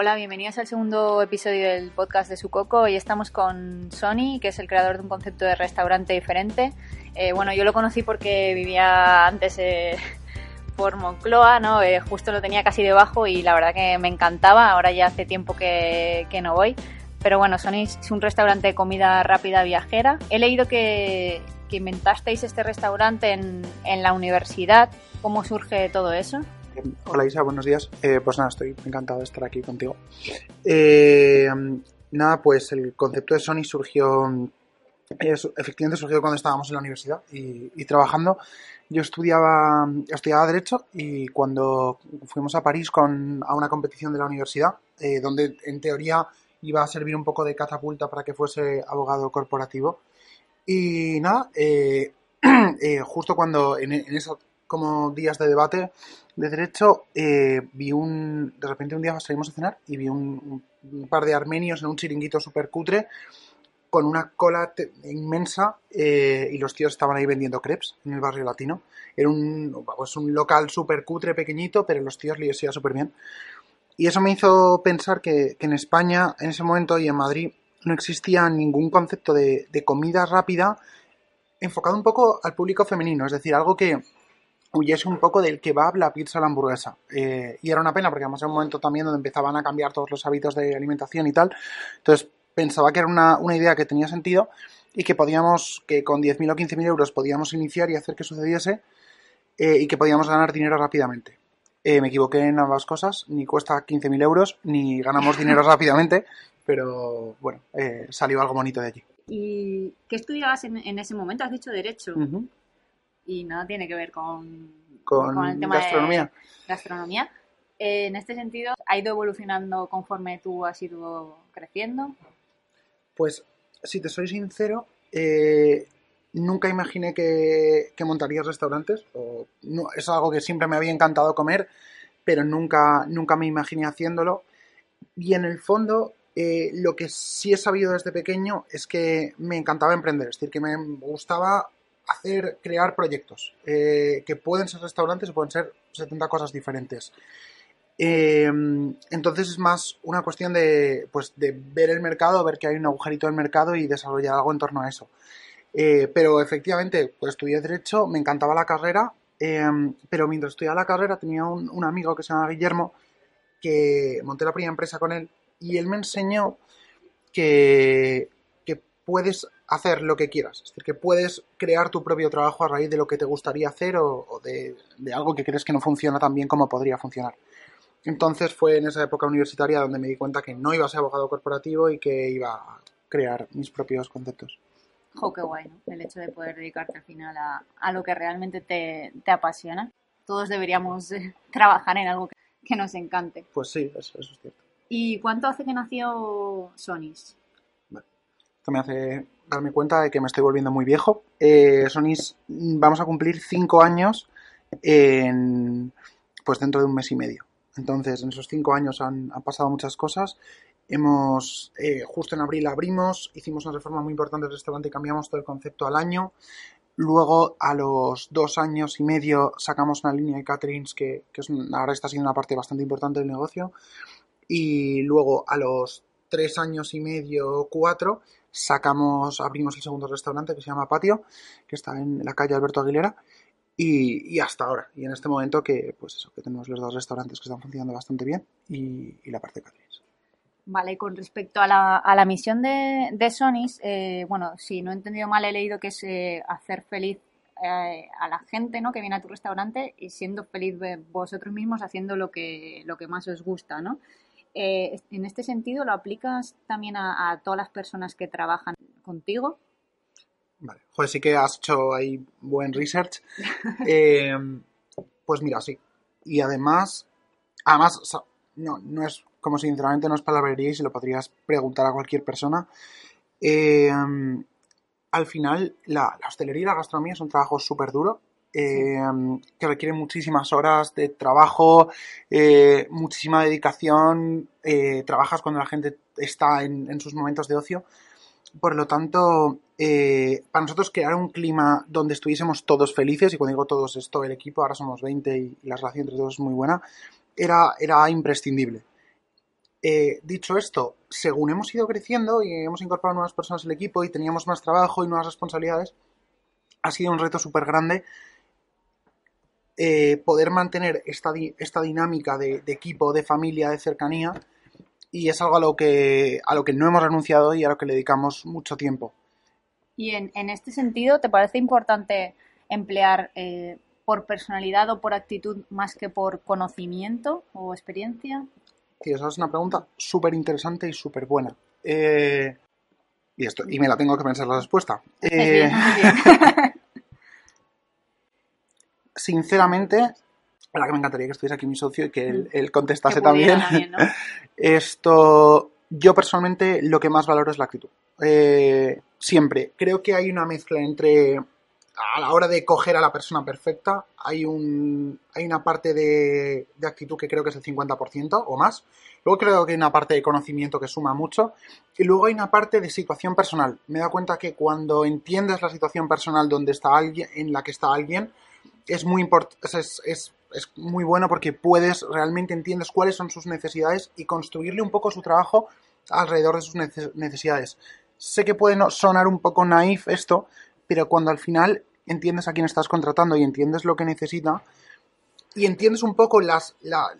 Hola, bienvenidos al segundo episodio del podcast de Sucoco. Hoy estamos con Sony, que es el creador de un concepto de restaurante diferente. Eh, bueno, yo lo conocí porque vivía antes eh, por Moncloa. Eh, justo lo tenía casi debajo y la verdad que me encantaba. Ahora ya hace tiempo que, que no voy. Pero bueno, Sony es un restaurante de comida rápida viajera. He leído que, que inventasteis este restaurante en, en la universidad. ¿Cómo surge todo eso? Hola Isa, buenos días. Eh, pues nada, estoy encantado de estar aquí contigo. Eh, nada, pues el concepto de Sony surgió, efectivamente surgió cuando estábamos en la universidad y, trabajando. Yo estudiaba, estudiaba Derecho y cuando fuimos a París con, a una competición de la universidad, eh, donde en teoría iba a servir un poco de catapulta para que fuese abogado corporativo. Y nada, justo cuando en, esos como días de debate de derecho, eh, vi un. De repente un día salimos a cenar y vi un, un par de armenios en un chiringuito súper cutre con una cola inmensa eh, y los tíos estaban ahí vendiendo crepes en el barrio latino. Era un, pues un local súper cutre, pequeñito, pero los tíos les iba súper bien. Y eso me hizo pensar que, que, en España, en ese momento y en Madrid, no existía ningún concepto de, de comida rápida enfocado un poco al público femenino, es decir, algo que, huyese un poco del kebab, la pizza, la hamburguesa. Eh, y era una pena porque además era un momento también donde empezaban a cambiar todos los hábitos de alimentación y tal. Entonces pensaba que era una, una idea que tenía sentido y que podíamos, que con 10.000 o 15.000 euros podíamos iniciar y hacer que sucediese eh, y que podíamos ganar dinero rápidamente. Eh, me equivoqué en ambas cosas, ni cuesta 15.000 euros, ni ganamos dinero rápidamente, pero bueno, eh, salió algo bonito de allí. ¿Y qué estudiabas en, en ese momento? Has dicho Derecho. Uh -huh y nada tiene que ver con, con, con el tema gastronomía. de gastronomía. Eh, en este sentido, ¿ha ido evolucionando conforme tú has ido creciendo? Pues, si te soy sincero, eh, nunca imaginé que, que montarías restaurantes. O, no, es algo que siempre me había encantado comer, pero nunca, nunca me imaginé haciéndolo. Y en el fondo, eh, lo que sí he sabido desde pequeño es que me encantaba emprender, es decir, que me gustaba hacer, crear proyectos, eh, que pueden ser restaurantes o pueden ser 70 cosas diferentes. Eh, entonces es más una cuestión de, pues, de ver el mercado, ver que hay un agujerito del mercado y desarrollar algo en torno a eso. Eh, pero efectivamente, pues estudié Derecho, me encantaba la carrera, pero mientras estudiaba la carrera tenía un, un amigo que se llama Guillermo, que monté la primera empresa con él, y él me enseñó que, que puedes hacer lo que quieras. Es decir, que puedes crear tu propio trabajo a raíz de lo que te gustaría hacer o, o de, de, algo que crees que no funciona tan bien como podría funcionar. Entonces fue en esa época universitaria donde me di cuenta que no iba a ser abogado corporativo y que iba a crear mis propios conceptos. Jo, qué guay, ¿no? El hecho de poder dedicarte al final a, a lo que realmente te, te, apasiona. Todos deberíamos trabajar en algo que, que, nos encante. Pues sí, eso, eso es cierto. ¿Y cuánto hace que nació? Bueno, esto me hace darme cuenta de que me estoy volviendo muy viejo. Eh, Sonys vamos a cumplir cinco años en, pues dentro de un mes y medio. Entonces, en esos cinco años han, pasado muchas cosas. Hemos, eh, justo en abril abrimos, hicimos una reforma muy importante del restaurante cambiamos todo el concepto al año. Luego, a los dos años y medio, sacamos una línea de caterings que, que es, ahora está siendo una parte bastante importante del negocio. Y luego, a los tres años y medio, cuatro, sacamos, abrimos el segundo restaurante que se llama Patio, que está en la calle Alberto Aguilera, y, y, hasta ahora. Y en este momento que, pues eso, que tenemos los dos restaurantes que están funcionando bastante bien y, y la parte de caterings. Vale, con respecto a la, a la misión de, de Sonys, eh, bueno, si no he entendido mal, he leído que es eh, hacer feliz eh, a la gente ¿no? que viene a tu restaurante y siendo feliz vosotros mismos haciendo lo que, lo que más os gusta, ¿no? Eh, en este sentido, ¿lo aplicas también a, a, todas las personas que trabajan contigo? Vale, joder, sí que has hecho ahí buen research. eh, pues mira, sí. Y además, además, o sea, no, no es como sinceramente no es palabrería y se lo podrías preguntar a cualquier persona. Eh, al final, la, la, hostelería y la gastronomía es un trabajo súper duro. Eh, que requiere muchísimas horas de trabajo, eh, muchísima dedicación, eh, trabajas cuando la gente está en, sus momentos de ocio. Por lo tanto, para nosotros crear un clima donde estuviésemos todos felices, y cuando digo todos es todo el equipo, ahora somos 20 y, la relación entre todos es muy buena, era, era imprescindible. Dicho esto, según hemos ido creciendo y hemos incorporado nuevas personas al equipo y teníamos más trabajo y nuevas responsabilidades, ha sido un reto súper grande eh, poder mantener esta, esta dinámica de, equipo, de familia, de cercanía, y es algo a lo, que, a lo que no hemos renunciado y a lo que le dedicamos mucho tiempo. Y en, este sentido, ¿te parece importante emplear eh, por personalidad o por actitud más que por conocimiento o experiencia? Sí, esa es una pregunta súper interesante y súper buena. Eh, y, esto, y me la tengo que pensar la respuesta. Eh, sinceramente, la que me encantaría que estuviese aquí mi socio y que él, mm. contestase también. Esto, yo personalmente lo que más valoro es la actitud. Eh, siempre. Creo que hay una mezcla entre a la hora de coger a la persona perfecta, hay, un, hay una parte de, de actitud que creo que es el 50% o más. Luego creo que hay una parte de conocimiento que suma mucho. Y luego hay una parte de situación personal. Me da cuenta que cuando entiendes la situación personal donde está alguien, en la que está alguien, es muy importante, es, es, es, muy bueno porque puedes, realmente entiendes cuáles son sus necesidades y construirle un poco su trabajo alrededor de sus necesidades. Sé que puede sonar un poco naif esto, pero cuando al final entiendes a quién estás contratando y entiendes lo que necesita y entiendes un poco las,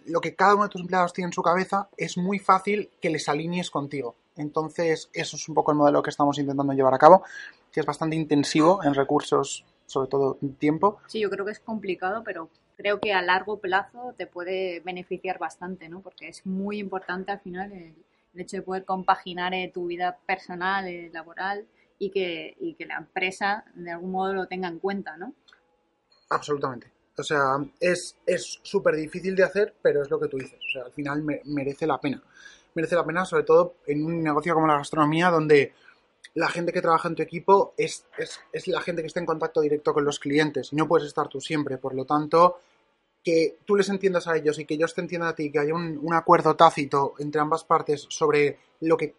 lo que cada uno de tus empleados tiene en su cabeza, es muy fácil que les alinees contigo. Entonces, eso es un poco el modelo que estamos intentando llevar a cabo, que es bastante intensivo en recursos sobre todo tiempo. Sí, yo creo que es complicado, pero creo que a largo plazo te puede beneficiar bastante, ¿no? Porque es muy importante al final el, hecho de poder compaginar eh, tu vida personal, eh, laboral y que, y que la empresa de algún modo lo tenga en cuenta, ¿no? Absolutamente. O sea, es súper difícil de hacer, pero es lo que tú dices. O sea, al final merece la pena. Merece la pena, sobre todo en un negocio como la gastronomía, donde la gente que trabaja en tu equipo es, es, la gente que está en contacto directo con los clientes y no puedes estar tú siempre. Por lo tanto, que tú les entiendas a ellos y que ellos te entiendan a ti, que haya un, acuerdo tácito entre ambas partes sobre lo que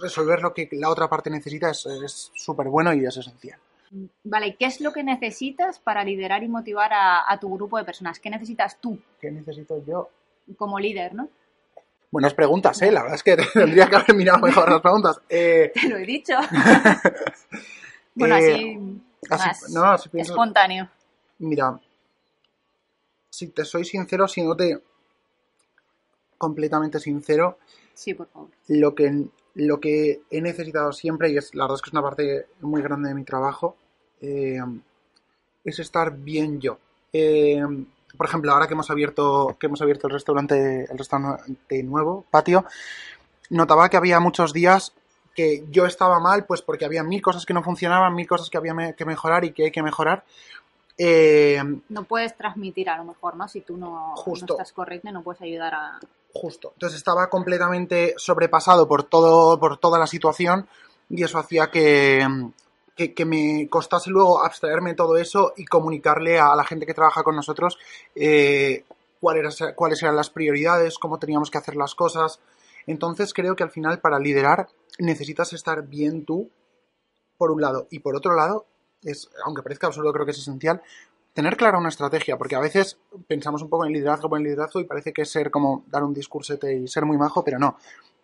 resolver lo que la otra parte necesita es súper bueno y es esencial. Vale, ¿qué es lo que necesitas para liderar y motivar a, a, tu grupo de personas? ¿Qué necesitas tú? ¿Qué necesito yo? Como líder, ¿no? Buenas preguntas, ¿eh? La verdad es que tendría que haber mirado mejor las preguntas. Eh, te lo he dicho. bueno, eh, así, más espontáneo. Mira, si te soy sincero, siéndote completamente sincero, sí, por favor. Lo que, lo que he necesitado siempre, y es la verdad es que es una parte muy grande de mi trabajo, eh, es estar bien yo. Eh, por ejemplo, ahora que hemos abierto, que hemos abierto el restaurante, el restaurante nuevo, patio, notaba que había muchos días que yo estaba mal, pues porque había mil cosas que no funcionaban, mil cosas que había que mejorar y que hay que mejorar. Eh, no puedes transmitir a lo mejor, ¿no? Si tú no, estás correcto, no puedes ayudar a. Justo. Entonces estaba completamente sobrepasado por todo, por toda la situación, y eso hacía que, que, me costase luego abstraerme de todo eso y comunicarle a la gente que trabaja con nosotros eh, cuáles eran las prioridades, cómo teníamos que hacer las cosas. Entonces creo que al final para liderar necesitas estar bien tú, por un lado, y por otro lado, es, aunque parezca absurdo, creo que es esencial, tener clara una estrategia, porque a veces pensamos un poco en liderazgo, en liderazgo y parece que es ser como dar un discursete y ser muy majo, pero no.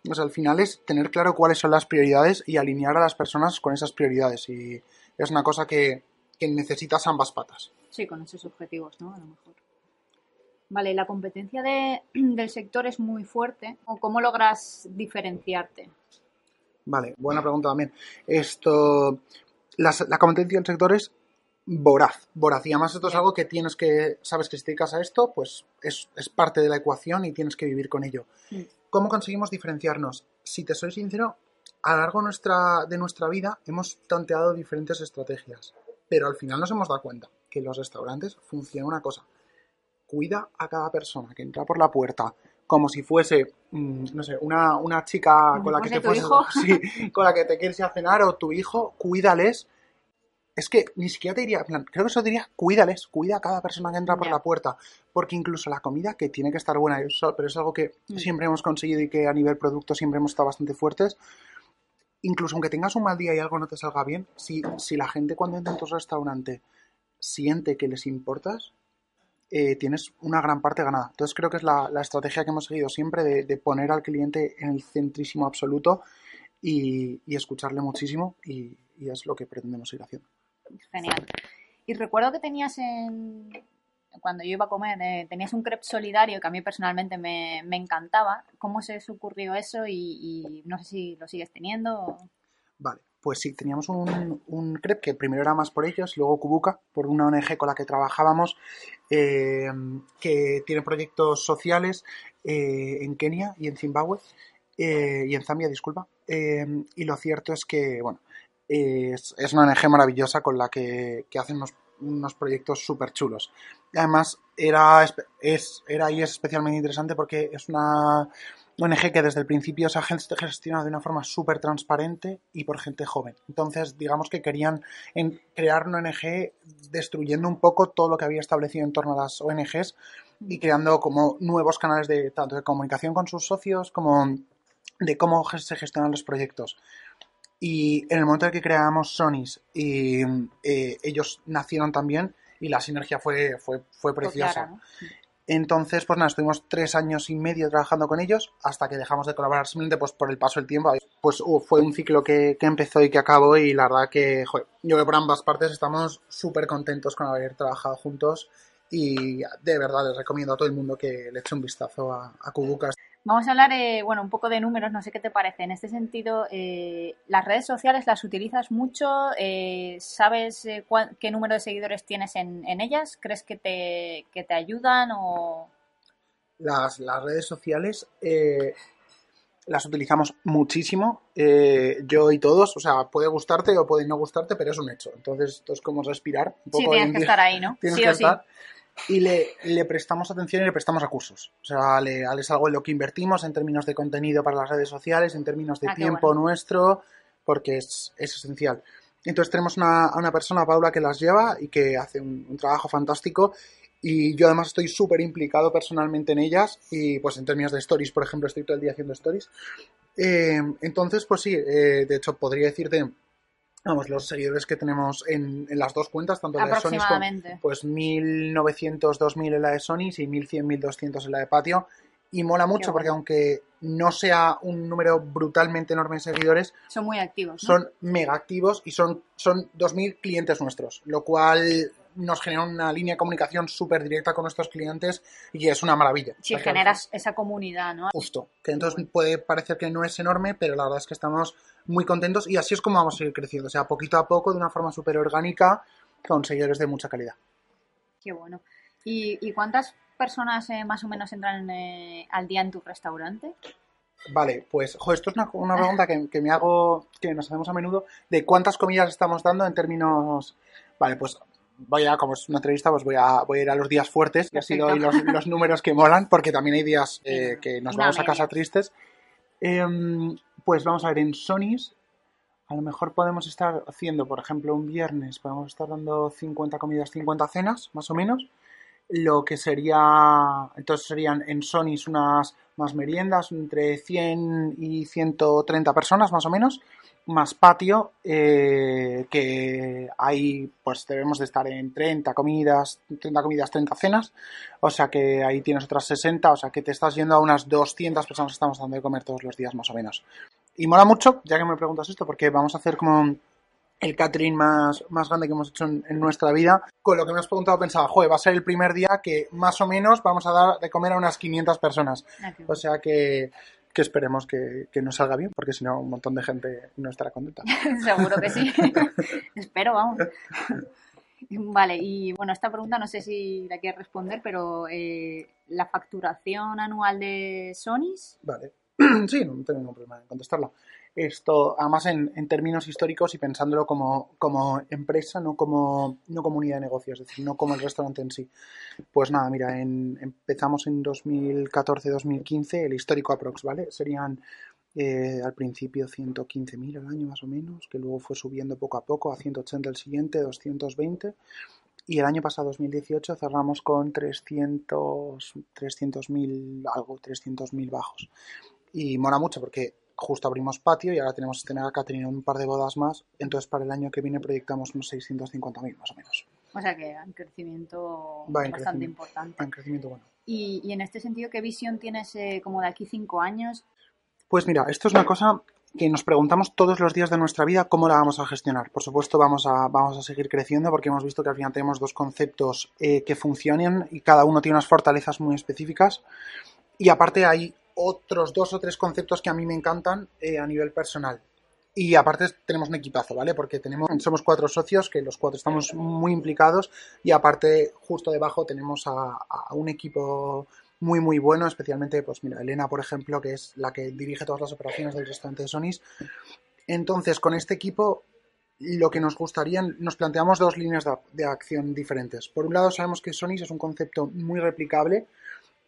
Pues al final es tener claro cuáles son las prioridades y alinear a las personas con esas prioridades. Y es una cosa que, necesitas ambas patas. Sí, con esos objetivos, ¿no? A lo mejor. Vale, la competencia de, del sector es muy fuerte. ¿O cómo logras diferenciarte? Vale, buena pregunta también. Esto, la competencia del sector es voraz, voraz. Y además esto es algo que tienes que, sabes que si te dedicas a esto, pues es, es parte de la ecuación y tienes que vivir con ello. Mm. ¿Cómo conseguimos diferenciarnos? Si te soy sincero, a lo largo nuestra, de nuestra vida hemos tanteado diferentes estrategias, pero al final nos hemos dado cuenta que en los restaurantes funciona una cosa. Cuida a cada persona que entra por la puerta como si fuese, mm, no sé, una, una chica con la que te sí, con la que te quieres ir a cenar o tu hijo, cuídales es que ni siquiera te diría, creo que eso diría, cuídales, cuida a cada persona que entra por la puerta, porque incluso la comida que tiene que estar buena, pero es algo que mm. siempre hemos conseguido y que a nivel producto siempre hemos estado bastante fuertes, incluso aunque tengas un mal día y algo no te salga bien, si, si la gente cuando entra en tu restaurante siente que les importas, eh, tienes una gran parte ganada. Entonces creo que es la, estrategia que hemos seguido siempre de, poner al cliente en el centrísimo absoluto y, escucharle muchísimo y, es lo que pretendemos ir haciendo. Genial. Y recuerdo que tenías en, cuando yo iba a comer, eh, tenías un crepe solidario que a mí personalmente me, encantaba. ¿Cómo se os ocurrió eso y, no sé si lo sigues teniendo? Vale, pues sí, teníamos un, un que primero era más por ellos, luego Kubuka, por una ONG con la que trabajábamos, eh, que tiene proyectos sociales eh, en Kenia y en Zimbabue, y en Zambia, disculpa. y lo cierto es que, bueno, es, una ONG maravillosa con la que, hacen unos unos proyectos súper chulos. Además, era, es, era y es especialmente interesante porque es una ONG que desde el principio se ha gestionado de una forma súper transparente y por gente joven. Entonces, digamos que querían crear una ONG destruyendo un poco todo lo que había establecido en torno a las ONGs y creando como nuevos canales de tanto de comunicación con sus socios como de cómo se gestionan los proyectos. Y en el momento en que creamos Sonys, y, eh, ellos nacieron también y la sinergia fue, fue, fue preciosa. Entonces, pues nada, estuvimos tres años y medio trabajando con ellos hasta que dejamos de colaborar simplemente pues, por el paso del tiempo. Pues uh, fue un ciclo que, que, empezó y que acabó y la verdad que, joder, yo creo que por ambas partes estamos súper contentos con haber trabajado juntos y de verdad les recomiendo a todo el mundo que le eche un vistazo a, a Kubukas. Vamos a hablar, eh, bueno, un poco de números, no sé qué te parece. En este sentido, eh, ¿las redes sociales las utilizas mucho? Eh, ¿Sabes qué número de seguidores tienes en, ellas? ¿Crees que te, que te ayudan o...? Las, las redes sociales las utilizamos muchísimo, yo y todos, o sea, puede gustarte o puede no gustarte, pero es un hecho. Entonces, esto es como respirar. Un poco sí, tienes que estar ahí, ¿no? Tienes que estar y le, le, prestamos atención y le prestamos recursos. O sea, le, es algo en lo que invertimos en términos de contenido para las redes sociales, en términos de ah, tiempo nuestro, porque es, es, esencial. Entonces tenemos una, una persona, Paula, que las lleva y que hace un, trabajo fantástico. Y yo además estoy súper implicado personalmente en ellas y pues en términos de stories, por ejemplo, estoy todo el día haciendo stories. Eh, entonces, pues sí, eh, de hecho podría decirte Vamos, los seguidores que tenemos en, las dos cuentas, tanto la de Sony como pues 1900, 2000 en la de Sony y 1100, 1200 en la de Patio. Y mola mucho porque aunque no sea un número brutalmente enorme de seguidores, son muy activos. Son mega activos y son, son 2000 clientes nuestros, lo cual nos genera una línea de comunicación súper directa con nuestros clientes y es una maravilla. Sí, generas esa comunidad, ¿no? Justo, que entonces puede parecer que no es enorme, pero la verdad es que estamos muy contentos y así es como vamos a ir creciendo, o sea, poquito a poco, de una forma súper orgánica, con seguidores de mucha calidad. Qué bueno. ¿Y, cuántas personas eh, más o menos entran eh, al día en tu restaurante? Vale, pues esto es una, pregunta que, que, me hago, que nos hacemos a menudo, de cuántas comidas estamos dando en términos... Vale, pues voy a, como es una entrevista, pues voy a, voy a ir a los días fuertes y así doy los, los números que molan, porque también hay días eh, que nos vamos a casa tristes. Em, pues vamos a ver, en Sonys a lo mejor podemos estar haciendo, por ejemplo, un viernes, podemos estar dando 50 comidas, 50 cenas, más o menos. Lo que sería, entonces serían en Sonys unas más meriendas, entre 100 y 130 personas, más o menos más patio, eh, que ahí pues debemos de estar en 30 comidas, 30 comidas, 30 cenas, o sea que ahí tienes otras 60, o sea que te estás yendo a unas 200 personas que estamos dando de comer todos los días más o menos. Y mola mucho, ya que me preguntas esto, porque vamos a hacer como el catering más, más grande que hemos hecho en, nuestra vida. Con lo que me has preguntado pensaba, joder, va a ser el primer día que más o menos vamos a dar de comer a unas 500 personas. Ah, o sea que que esperemos que, que nos salga bien, porque si no, un montón de gente no estará contenta. Seguro que sí. Espero, vamos. Vale, y bueno, esta pregunta no sé si la quieres responder, pero eh, ¿la facturación anual de Sonys? Vale, sí, no tengo ningún problema en contestarla. Esto, además en, en términos históricos y pensándolo como, como, empresa, no como, no como unidad de negocios, es decir, no como el restaurante en sí. Pues nada, mira, en, empezamos en 2014-2015, el histórico aprox, ¿vale? Serían eh, al principio 115.000 al año más o menos, que luego fue subiendo poco a poco a 180 el siguiente, 220. Y el año pasado, 2018, cerramos con 300, 300.000 algo, 300.000 bajos. Y mola mucho porque justo abrimos patio y ahora tenemos que tener a Catherine un par de bodas más. Entonces, para el año que viene proyectamos unos 650.000 más o menos. O sea que en crecimiento Va bastante crecimiento. importante. En crecimiento bueno. Y, y en este sentido, ¿qué visión tienes eh, como de aquí cinco años? Pues mira, esto es una cosa que nos preguntamos todos los días de nuestra vida cómo la vamos a gestionar. Por supuesto, vamos a, vamos a seguir creciendo porque hemos visto que al final tenemos dos conceptos eh, que funcionan y cada uno tiene unas fortalezas muy específicas. Y aparte hay otros dos o tres conceptos que a mí me encantan eh, a nivel personal. Y aparte tenemos un equipazo, ¿vale? Porque tenemos, somos cuatro socios, que los cuatro estamos muy implicados. Y aparte, justo debajo tenemos a, a un equipo muy muy bueno, especialmente, pues mira, Elena, por ejemplo, que es la que dirige todas las operaciones del restaurante de Sonys. Entonces, con este equipo, lo que nos gustaría, nos planteamos dos líneas de, de acción diferentes. Por un lado, sabemos que Sonys es un concepto muy replicable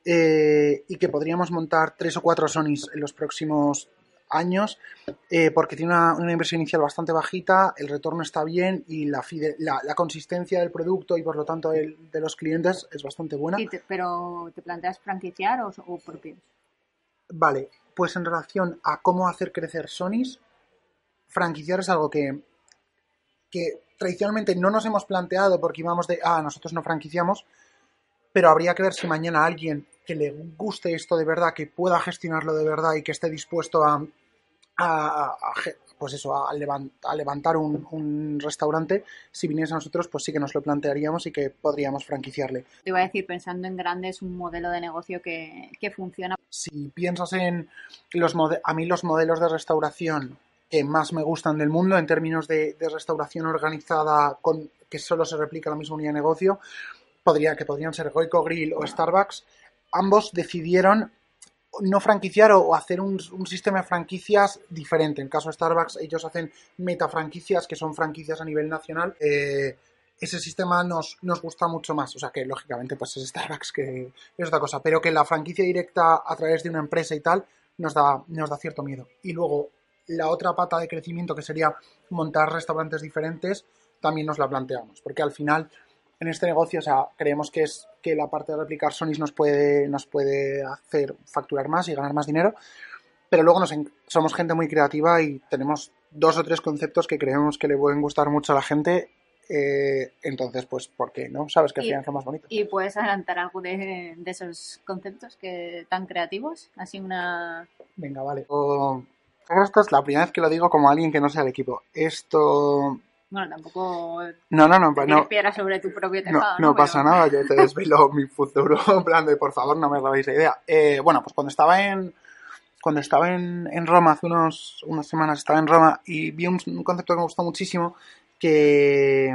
eh, y que podríamos montar tres o cuatro Sonys en los próximos años eh, porque tiene una, una, inversión inicial bastante bajita, el retorno está bien y la, fide, la, la consistencia del producto y por lo tanto el, de los clientes es bastante buena. Te, ¿Pero te planteas franquiciar o, o propios? Vale, pues en relación a cómo hacer crecer Sonys, franquiciar es algo que, que tradicionalmente no nos hemos planteado porque íbamos de, ah, nosotros no franquiciamos, pero habría que ver si mañana alguien que le guste esto de verdad, que pueda gestionarlo de verdad y que esté dispuesto a, a, a pues eso, a, levant, a levantar un, un, restaurante, si viniese a nosotros, pues sí que nos lo plantearíamos y que podríamos franquiciarle. Te iba a decir, pensando en grande, es un modelo de negocio que, que funciona. Si piensas en los a mí los modelos de restauración que más me gustan del mundo en términos de, de restauración organizada con que solo se replica la misma unidad de negocio, podría, que podrían ser Goico Grill o Starbucks, ambos decidieron no franquiciar o hacer un, un, sistema de franquicias diferente. En caso de Starbucks, ellos hacen metafranquicias, que son franquicias a nivel nacional. Eh, ese sistema nos, nos gusta mucho más. O sea que, lógicamente, pues es Starbucks, que es otra cosa. Pero que la franquicia directa a través de una empresa y tal nos da, nos da cierto miedo. Y luego, la otra pata de crecimiento, que sería montar restaurantes diferentes, también nos la planteamos. Porque al final en este negocio, o sea, creemos que es que la parte de replicar Sonys nos puede, nos puede hacer facturar más y ganar más dinero, pero luego nos, somos gente muy creativa y tenemos dos o tres conceptos que creemos que le pueden gustar mucho a la gente. Eh, entonces, pues, ¿por qué no? Sabes que al final son más bonitos. ¿Y puedes adelantar algo de, de, esos conceptos que tan creativos? Así una. Venga, vale. O, esto es la primera vez que lo digo como alguien que no sea del equipo. Esto bueno, tampoco. No, no, no. Te no piedra sobre tu propio tejado. No, no pasa Pero... nada, yo te desvelo mi futuro. En plan de, por favor, no me robéis la idea. Eh, bueno, pues cuando estaba en. Cuando estaba en, en Roma, hace unos, unas semanas estaba en Roma y vi un, un concepto que me gustó muchísimo que,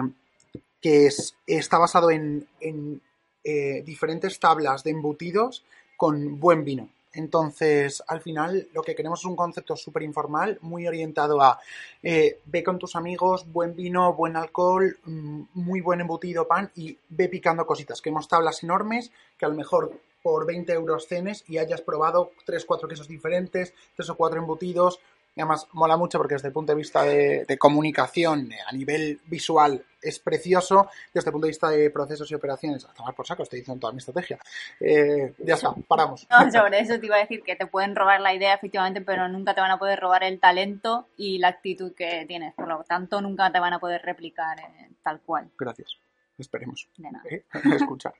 que es, está basado en, en eh, diferentes tablas de embutidos con buen vino. Entonces, al final, lo que queremos es un concepto súper informal, muy orientado a eh, ve con tus amigos, buen vino, buen alcohol, mmm, muy buen embutido, pan y ve picando cositas. Queremos tablas enormes que a lo mejor por 20 euros cenes y hayas probado 3, 4 quesos diferentes, 3 o 4 embutidos. Y además, mola mucho porque desde el punto de vista de, de comunicación a nivel visual es precioso, desde el punto de vista de procesos y operaciones, a tomar por saco, estoy diciendo toda mi estrategia. Eh, ya está, paramos. No, sobre eso te iba a decir que te pueden robar la idea, efectivamente, pero nunca te van a poder robar el talento y la actitud que tienes. Por lo tanto, nunca te van a poder replicar eh, tal cual. Gracias. Esperemos. De nada. ¿Eh? Escuchar.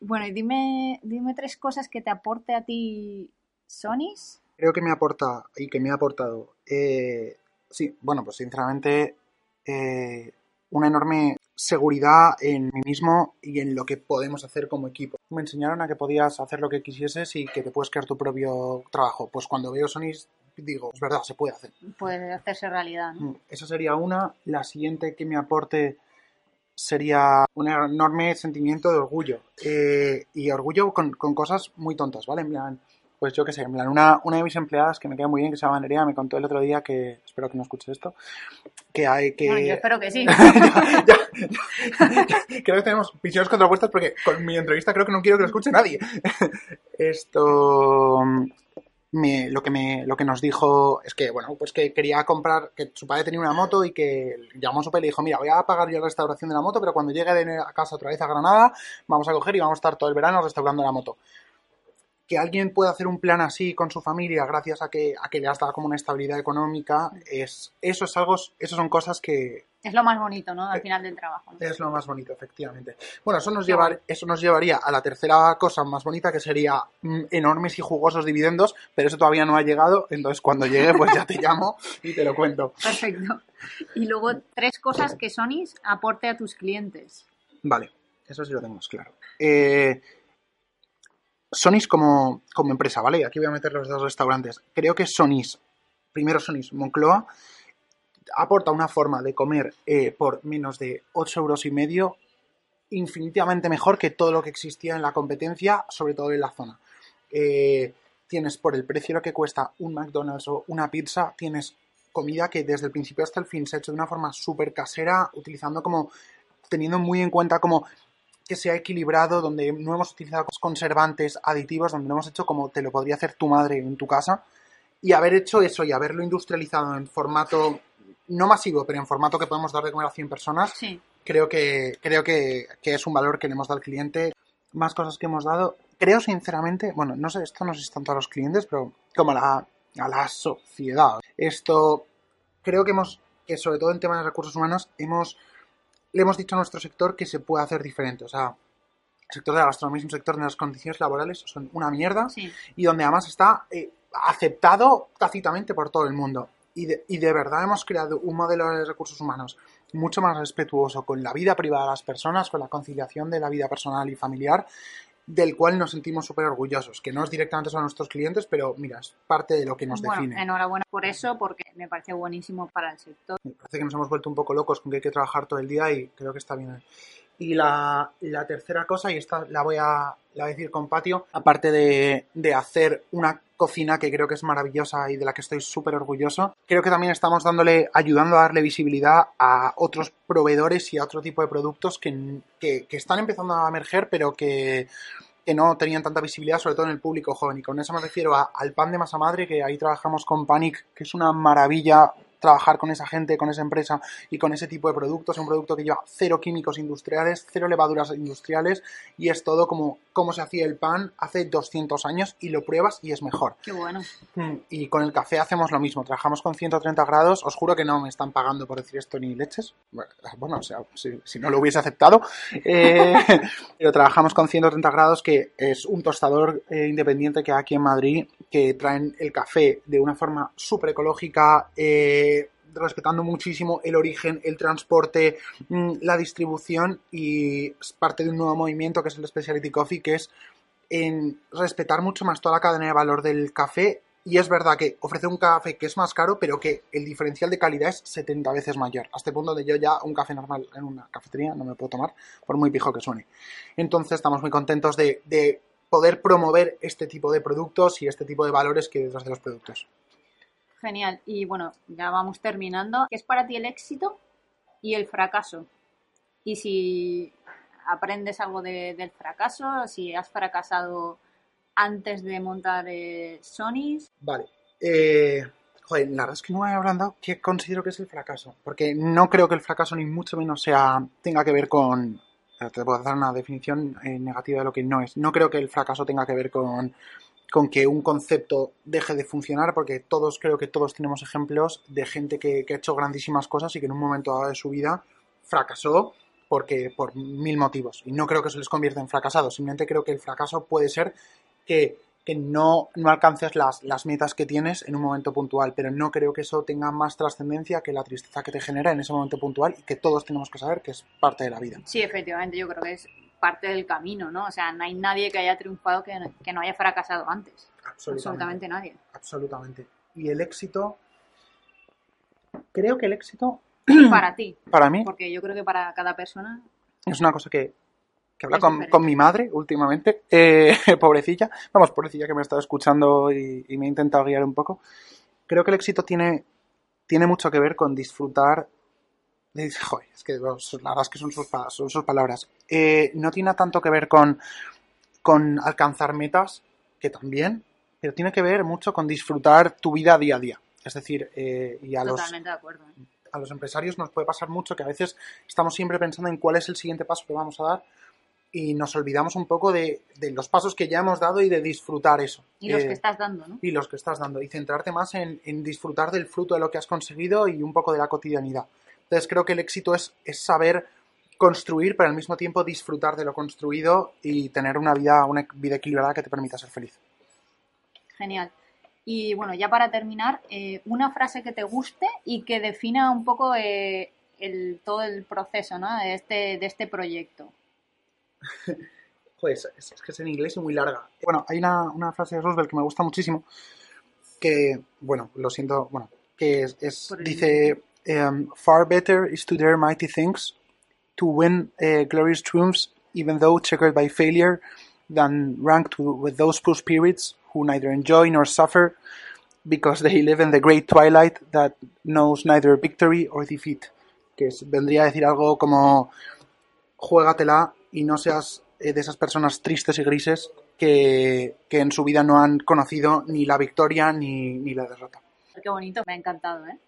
bueno, y dime, dime tres cosas que te aporte a ti Sonys. Creo que me aporta y que me ha aportado. Eh, sí, bueno, pues sinceramente eh, una enorme seguridad en mí mismo y en lo que podemos hacer como equipo. Me enseñaron a que podías hacer lo que quisieses y que te puedes crear tu propio trabajo. Pues cuando veo Sonys digo, es verdad, se puede hacer. Puede hacerse realidad. ¿no? Esa sería una. La siguiente que me aporte sería un enorme sentimiento de orgullo. Eh, y orgullo con, con, cosas muy tontas, ¿vale? En plan, pues yo qué sé, en plan, una, una de mis empleadas que me queda muy bien, que se llama Nerea, me contó el otro día que, espero que no escuche esto, que hay que... Bueno, yo espero que sí. ya, ya, ya, creo que tenemos visiones contrapuestas porque con mi entrevista creo que no quiero que lo escuche nadie. esto... Me, lo que me lo que nos dijo es que bueno pues que quería comprar que su padre tenía una moto y que llamó a su padre y le dijo mira voy a pagar yo la restauración de la moto pero cuando llegue de a casa otra vez a Granada vamos a coger y vamos a estar todo el verano restaurando la moto que alguien pueda hacer un plan así con su familia gracias a que, a que le has dado como una estabilidad económica, es, eso es algo, eso son cosas que, Es lo más bonito, ¿no? Al final del trabajo. ¿no? Es lo más bonito, efectivamente. Bueno, eso nos, llevar, eso nos llevaría a la tercera cosa más bonita, que sería mm, enormes y jugosos dividendos, pero eso todavía no ha llegado, entonces cuando llegue, pues ya te llamo y te lo cuento. Perfecto. Y luego, tres cosas que Sonys aporte a tus clientes. Vale, eso sí lo tenemos claro. Eh, Sonys como, como empresa, ¿vale? Aquí voy a meter los dos restaurantes. Creo que Sonys, primero Sonys Moncloa, aporta una forma de comer eh, por menos de 8 euros y medio infinitivamente mejor que todo lo que existía en la competencia, sobre todo en la zona. Eh, tienes por el precio que cuesta un McDonald's o una pizza, tienes comida que desde el principio hasta el fin se ha hecho de una forma súper casera, utilizando como, teniendo muy en cuenta como que sea equilibrado, donde no hemos utilizado conservantes, aditivos, donde no hemos hecho como te lo podría hacer tu madre en tu casa. Y haber hecho eso y haberlo industrializado en formato no masivo, pero en formato que podemos dar de comer a 100 personas, Sí. creo que creo que, que es un valor que le hemos dado al cliente. Más cosas que hemos dado. Creo sinceramente, bueno, no sé, esto no sé si tanto a los clientes, pero como a la, a la sociedad. Esto creo que hemos, que sobre todo en temas de recursos humanos, hemos le hemos dicho a nuestro sector que se puede hacer diferente. O sea, el sector de la gastronomía es un sector donde las condiciones laborales son una mierda Sí. y donde además está eh, aceptado tácitamente por todo el mundo. Y de, y de verdad hemos creado un modelo de recursos humanos mucho más respetuoso con la vida privada de las personas, con la conciliación de la vida personal y familiar, del cual nos sentimos súper orgullosos, que no es directamente son nuestros clientes, pero mira, es parte de lo que nos bueno, define. enhorabuena por eso, porque me parece buenísimo para el sector. Me parece que nos hemos vuelto un poco locos con que hay que trabajar todo el día y creo que está bien. Y la, la tercera cosa, y esta la voy a, la voy a decir con patio, aparte de, de hacer una cocina que creo que es maravillosa y de la que estoy súper orgulloso, creo que también estamos dándole, ayudando a darle visibilidad a otros proveedores y a otro tipo de productos que, que, que están empezando a emerger, pero que, que no tenían tanta visibilidad, sobre todo en el público joven. Y con eso me refiero a- al pan de masa madre, que ahí trabajamos con Panic, que es una maravilla trabajar con esa gente, con esa empresa y con ese tipo de productos. Es un producto que lleva cero químicos industriales, cero levaduras industriales y es todo como, como se hacía el pan hace 200 años y lo pruebas y es mejor. Qué bueno. Mm, Y con el café hacemos lo mismo, trabajamos con 130 grados, os juro que no me están pagando por decir esto ni leches, bueno, o sea, si, si no lo hubiese aceptado, Eh, pero trabajamos con 130 grados que es un tostador eh, independiente que hay aquí en Madrid, que traen el café de una forma súper ecológica, eh, respetando muchísimo el origen, el transporte, mm, la distribución y es parte de un nuevo movimiento que es el Specialty Coffee, que es en respetar mucho más toda la cadena de valor del café. Y es verdad que ofrece un café que es más caro, pero que el diferencial de calidad es 70 veces mayor. Hasta el punto de yo ya un café normal en una cafetería no me puedo tomar, por muy pijo que suene. Entonces estamos muy contentos de poder promover este tipo de productos y este tipo de valores que hay detrás de los productos. Genial. Y bueno, ya vamos terminando. ¿Qué es para ti el éxito y el fracaso? Y si aprendes algo de- del fracaso, si has fracasado antes de montar eh, Sonys. Vale. Eh, joder, la verdad es que no me he hablado qué considero que es el fracaso. Porque no creo que el fracaso ni mucho menos sea tenga que ver con... Te puedo dar una definición eh, negativa de lo que no es. No creo que el fracaso tenga que ver con, con que un concepto deje de funcionar, porque todos creo que todos tenemos ejemplos de gente que, que ha hecho grandísimas cosas y que en un momento dado de su vida fracasó porque por mil motivos. Y no creo que eso les convierta en fracasados. Simplemente creo que el fracaso puede ser que, que no, no alcances las, las metas que tienes en un momento puntual, pero no creo que eso tenga más trascendencia que la tristeza que te genera en ese momento puntual y que todos tenemos que saber que es parte de la vida. Sí, efectivamente, yo creo que es parte del camino, ¿no? O sea, no hay nadie que haya triunfado que, que no haya fracasado antes. Absolutamente nadie. Absolutamente. Y el éxito, creo que el éxito, Para ti, para mí, porque yo creo que para cada persona es una cosa que, que habla con, con mi madre últimamente, eh, pobrecilla, vamos, pobrecilla que me ha estado escuchando y, y me ha intentado guiar un poco. Creo que el éxito tiene, tiene mucho que ver con disfrutar. de- joder, es que la verdad es que son sus, son sus palabras. Eh, no tiene tanto que ver con, con alcanzar metas, que también, pero tiene que ver mucho con disfrutar tu vida día a día. Es decir, eh, y a los, de acuerdo. a los empresarios nos puede pasar mucho que a veces estamos siempre pensando en cuál es el siguiente paso que vamos a dar y nos olvidamos un poco de, de los pasos que ya hemos dado y de disfrutar eso. Y los Eh, que estás dando, ¿no? y los que estás dando y centrarte más en, en disfrutar del fruto de lo que has conseguido y un poco de la cotidianidad. Entonces creo que el éxito es, es saber construir, pero al mismo tiempo disfrutar de lo construido y tener una vida, una vida equilibrada que te permita ser feliz. Genial. Y bueno, ya para terminar, eh, una frase que te guste y que defina un poco eh, el, todo el proceso ¿no? de, este, de este proyecto. Pues es, es, que es en inglés y muy larga. Bueno, hay una, una, frase de Roosevelt que me gusta muchísimo, que, bueno, lo siento, bueno, que es, es dice, um, far better is to dare mighty things, to win uh, glorious triumphs, even though checkered by failure, than rank to, with those poor spirits who neither enjoy nor suffer, because they live in the great twilight that knows neither victory or defeat. Que es, vendría a decir algo como, juégatela y no seas eh, de esas personas tristes y grises que, que, en su vida no han conocido ni la victoria ni, ni la derrota. Qué bonito, me ha encantado, ¿eh?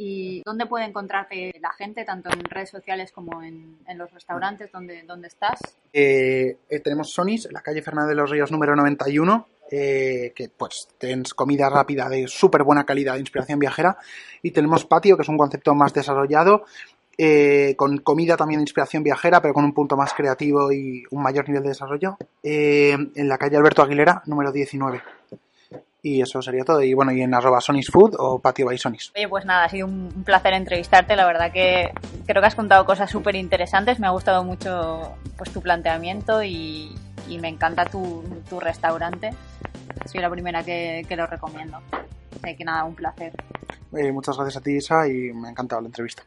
¿Y dónde puede encontrarte la gente, tanto en redes sociales como en, en los restaurantes donde, donde estás? Eh, eh, tenemos Sonis, en la calle Fernández de los Ríos número 91, eh, que pues tienes comida rápida de súper buena calidad de inspiración viajera. Y tenemos Patio, que es un concepto más desarrollado, eh, con comida también de inspiración viajera, pero con un punto más creativo y un mayor nivel de desarrollo, eh, en la calle Alberto Aguilera, número 19. Y eso sería todo. Y bueno, y en arroba Sonis Food o Patio by Sonis. Oye, pues nada, ha sido un placer entrevistarte. La verdad que creo que has contado cosas súper interesantes. Me ha gustado mucho pues tu planteamiento y, y me encanta tu, tu, restaurante. Soy la primera que, que lo recomiendo. Así que nada, un placer. Eh, muchas gracias a ti, Isa, y me ha encantado la entrevista.